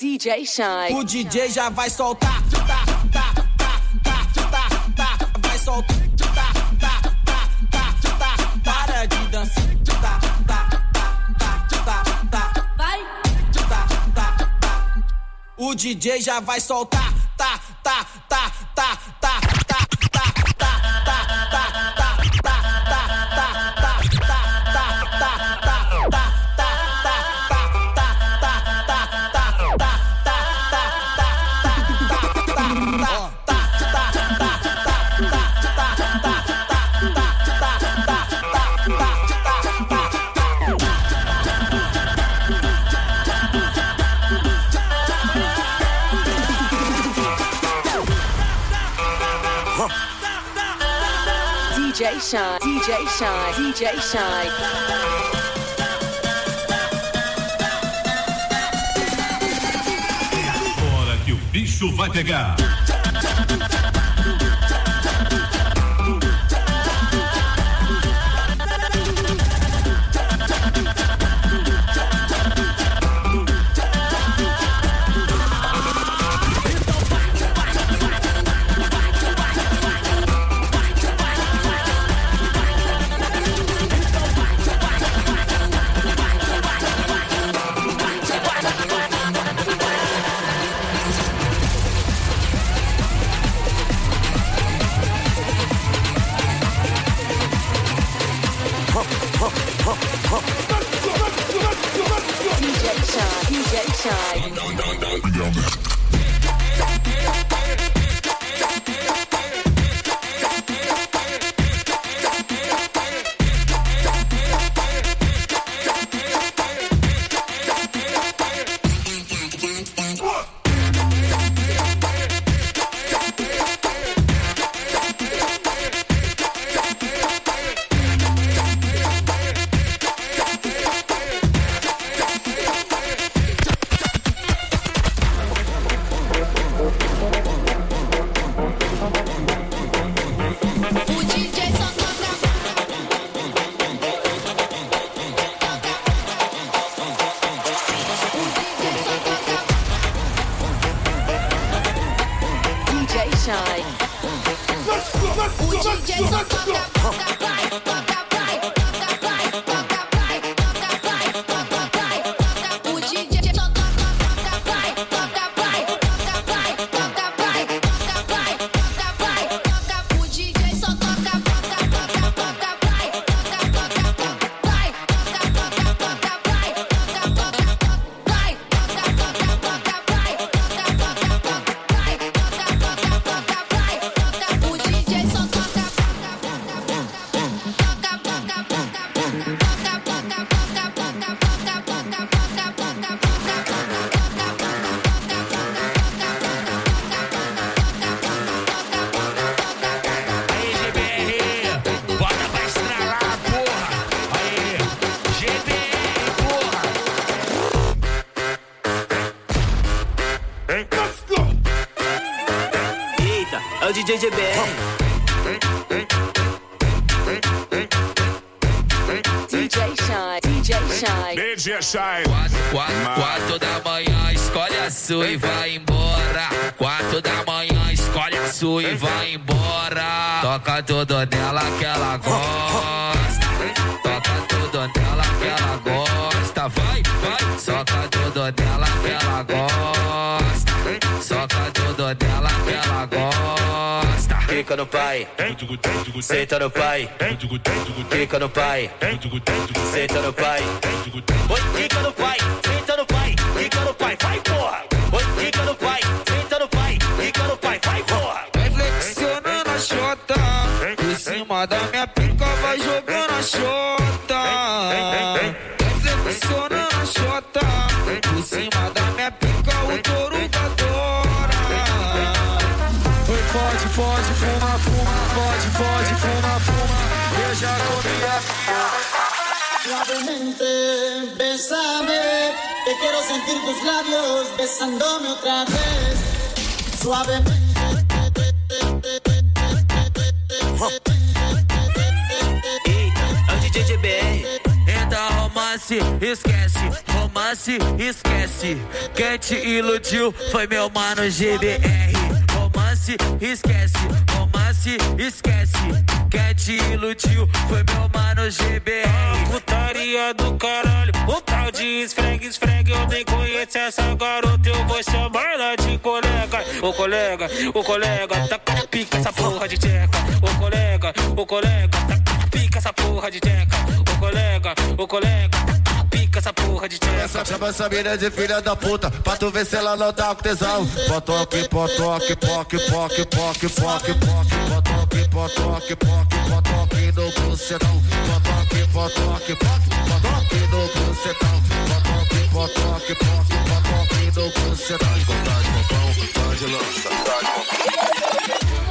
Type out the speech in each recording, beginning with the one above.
DJ Shine. O DJ já vai soltar. Tá, tá, tá, tá, tá, tá, vai soltar. Tá, tá, tá, tá, tá, para de dançar. Tá, tá, tá, tá, tá, tá. Vai. Tá, tá, tá. O DJ já vai soltar. Shine. DJ Shine. DJ Shine. Hora que o bicho vai pegar. OG Jets, so fuck up, fuck up. DJ GBR. DJ Shine. DJ Shine. DJ Shine. Quatro, quatro da manhã, escolhe a sua e vai embora. Quatro da manhã, escolhe a sua e vai embora. Toca tudo nela que ela gosta. Toca tudo nela que ela gosta. Vai, vai, soca tudo nela Fica no pai, senta no pai, fica no pai, senta no pai. Oi, fica no pai, senta no pai, fica no pai, vai porra. Oi, fica no pai, senta no pai, fica no pai, vai porra. Vai flexionando a chota Por cima da minha pica vai jogando a chota Vai flexionando Suavemente, bésame, que quiero sentir tus labios besándome otra vez. Suavemente. Romance, esquece, romance, esquece. Quem te iludiu foi meu mano GBR. Romance, esquece, romance, esquece. Quem te iludiu foi meu mano GBR. Putaria do caralho, um tal de esfregue, esfregue. Eu nem conheço essa garota, eu vou chamar ela de colega. Ô colega, ô colega, tá pica essa porra de tcheca. Ô colega, ô colega, tá pica essa porra de tcheca. Ô colega, ô colega, tá pica essa porra de tcheca. Essa chama essa mina de filha da puta, pra tu ver se ela não tá com tesão. Potoque, potoque, poque, poque, poque, poque, poque, potoque, potoque, poque, potoque no bucetão. Poque, potoque no bucetão. Potoque, potoque, poque, potoque no bucetão. Vontade, bobão, vontade, lança, vontade, DJ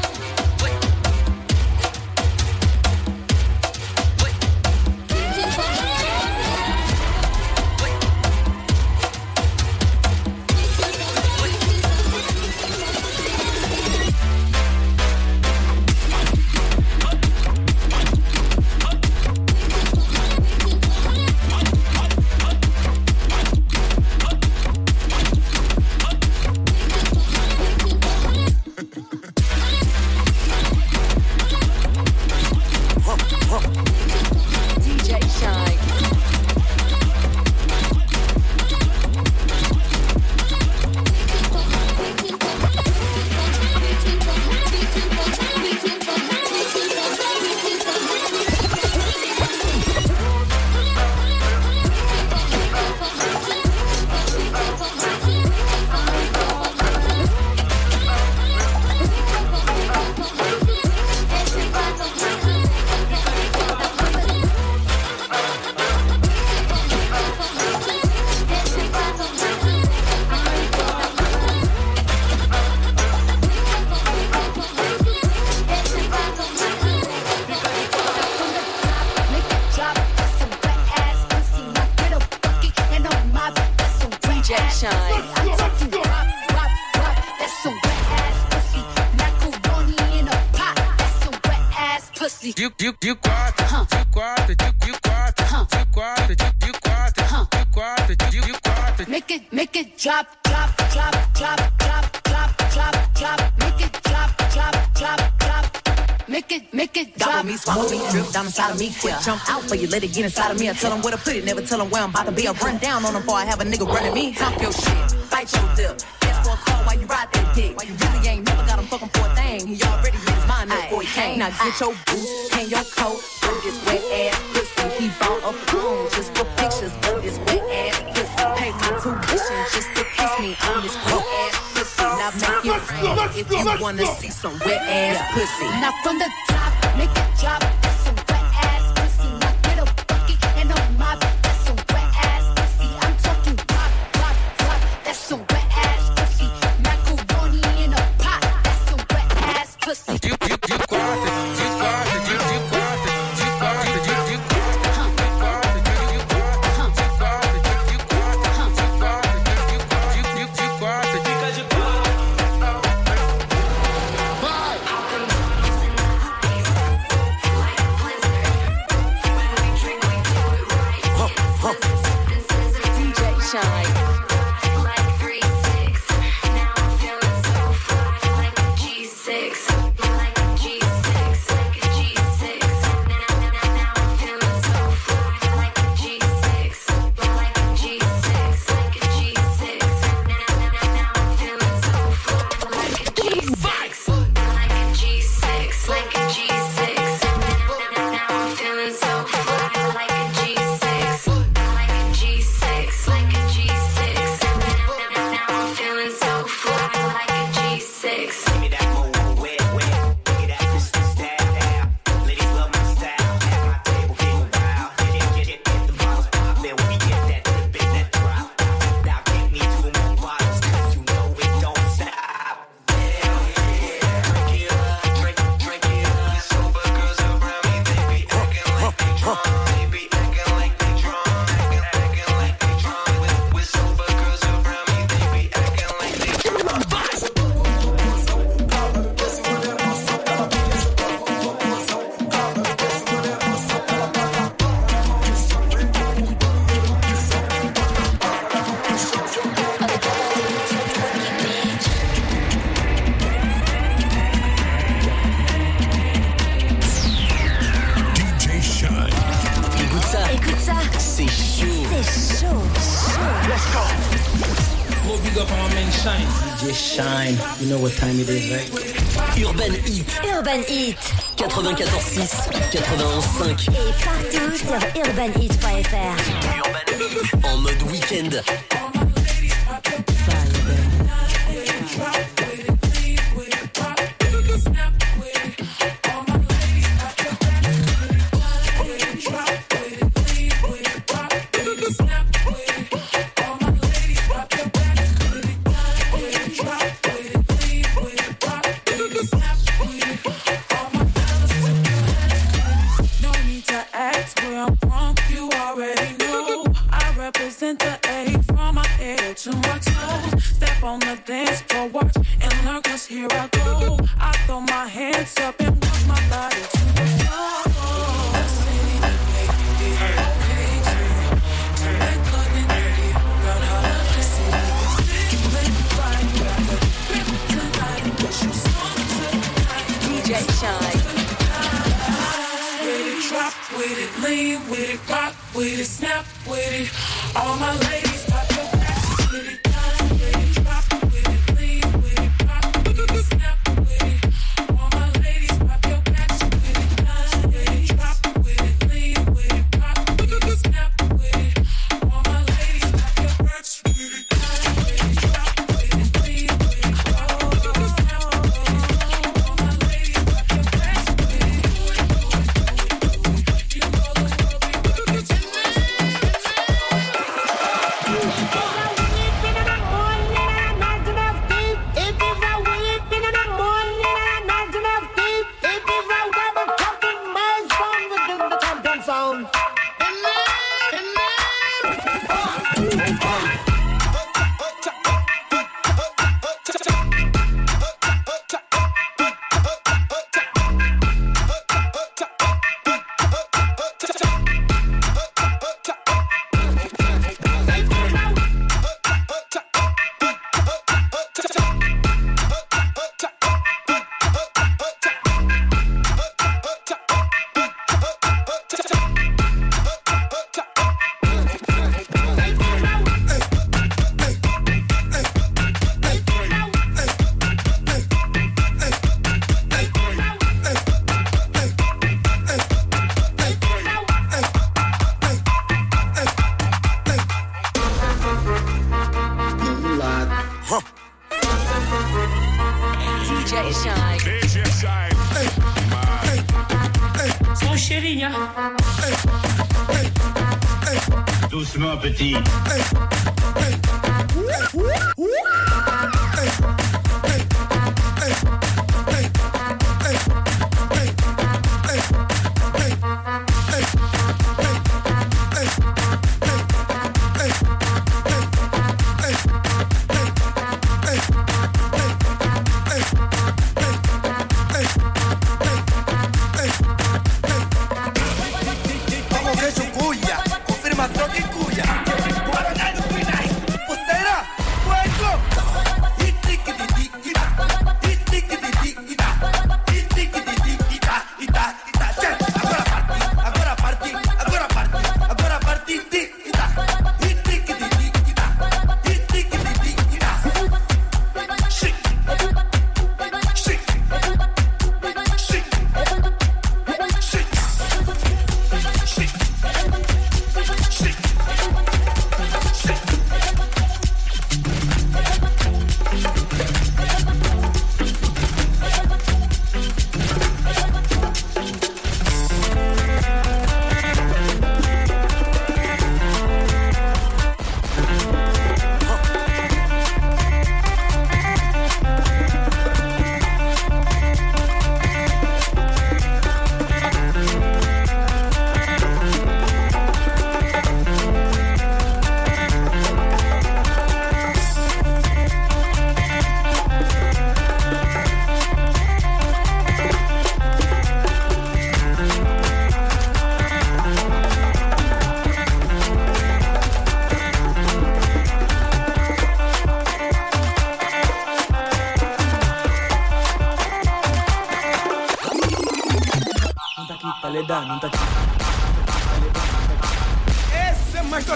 De, de, de quatro, de quatro, de, de quatro, de quatro, de, de quatro, de quatro, de, de quatro. Make it, make it drop, drop, drop, drop, drop, drop, drop, drop. Make it drop, drop, drop, drop. Make it, make it drop. Gobble me, swallow me, drip down inside of me. Quick jump out for you, let it get inside of me. I tell them where to put it, never tell them where I'm about to be. I run down on them before I have a nigga running me. Talk your shit, bite your dip. Ask for a call while you ride that dick. You really ain't never got him fucking for a thing. He already made his mind up before came. Now get your boots and your coat for this wet ass pussy. He bought a phone just for pictures of this wet ass pussy. Pay my tuition just to kiss me on this wet ass pussy. Now make it rain if you wanna see some wet ass pussy. Now from the top, make it drop. You know what time it is, right? Urban Heat. Urban Heat. 94.6, 91.5. Et partout sur urbanheat.fr. Urban Heat en mode week-end. With it, drop with it, lean with it, rock with it, snap with it. All my ladies.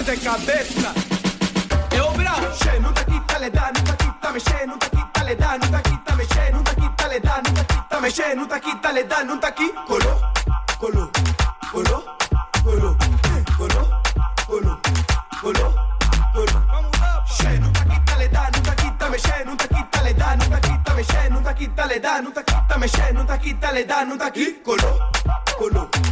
de cabeza. Eu bravo, che, non da quitta le da, non da quitta me che, non da quitta le da, non da quitta me che, non da quitta le da, non da quitta me che, non da quitta le da, non da qui, colo, colo, colo, colo, colo, colo, colo, colo. Che, non da quitta le da, non da quitta me che, non da quitta le da, non da quitta me che, non da quitta le da, non da quitta me che, non da quitta le da, non da qui, colo, colo. colo.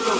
psicólogo.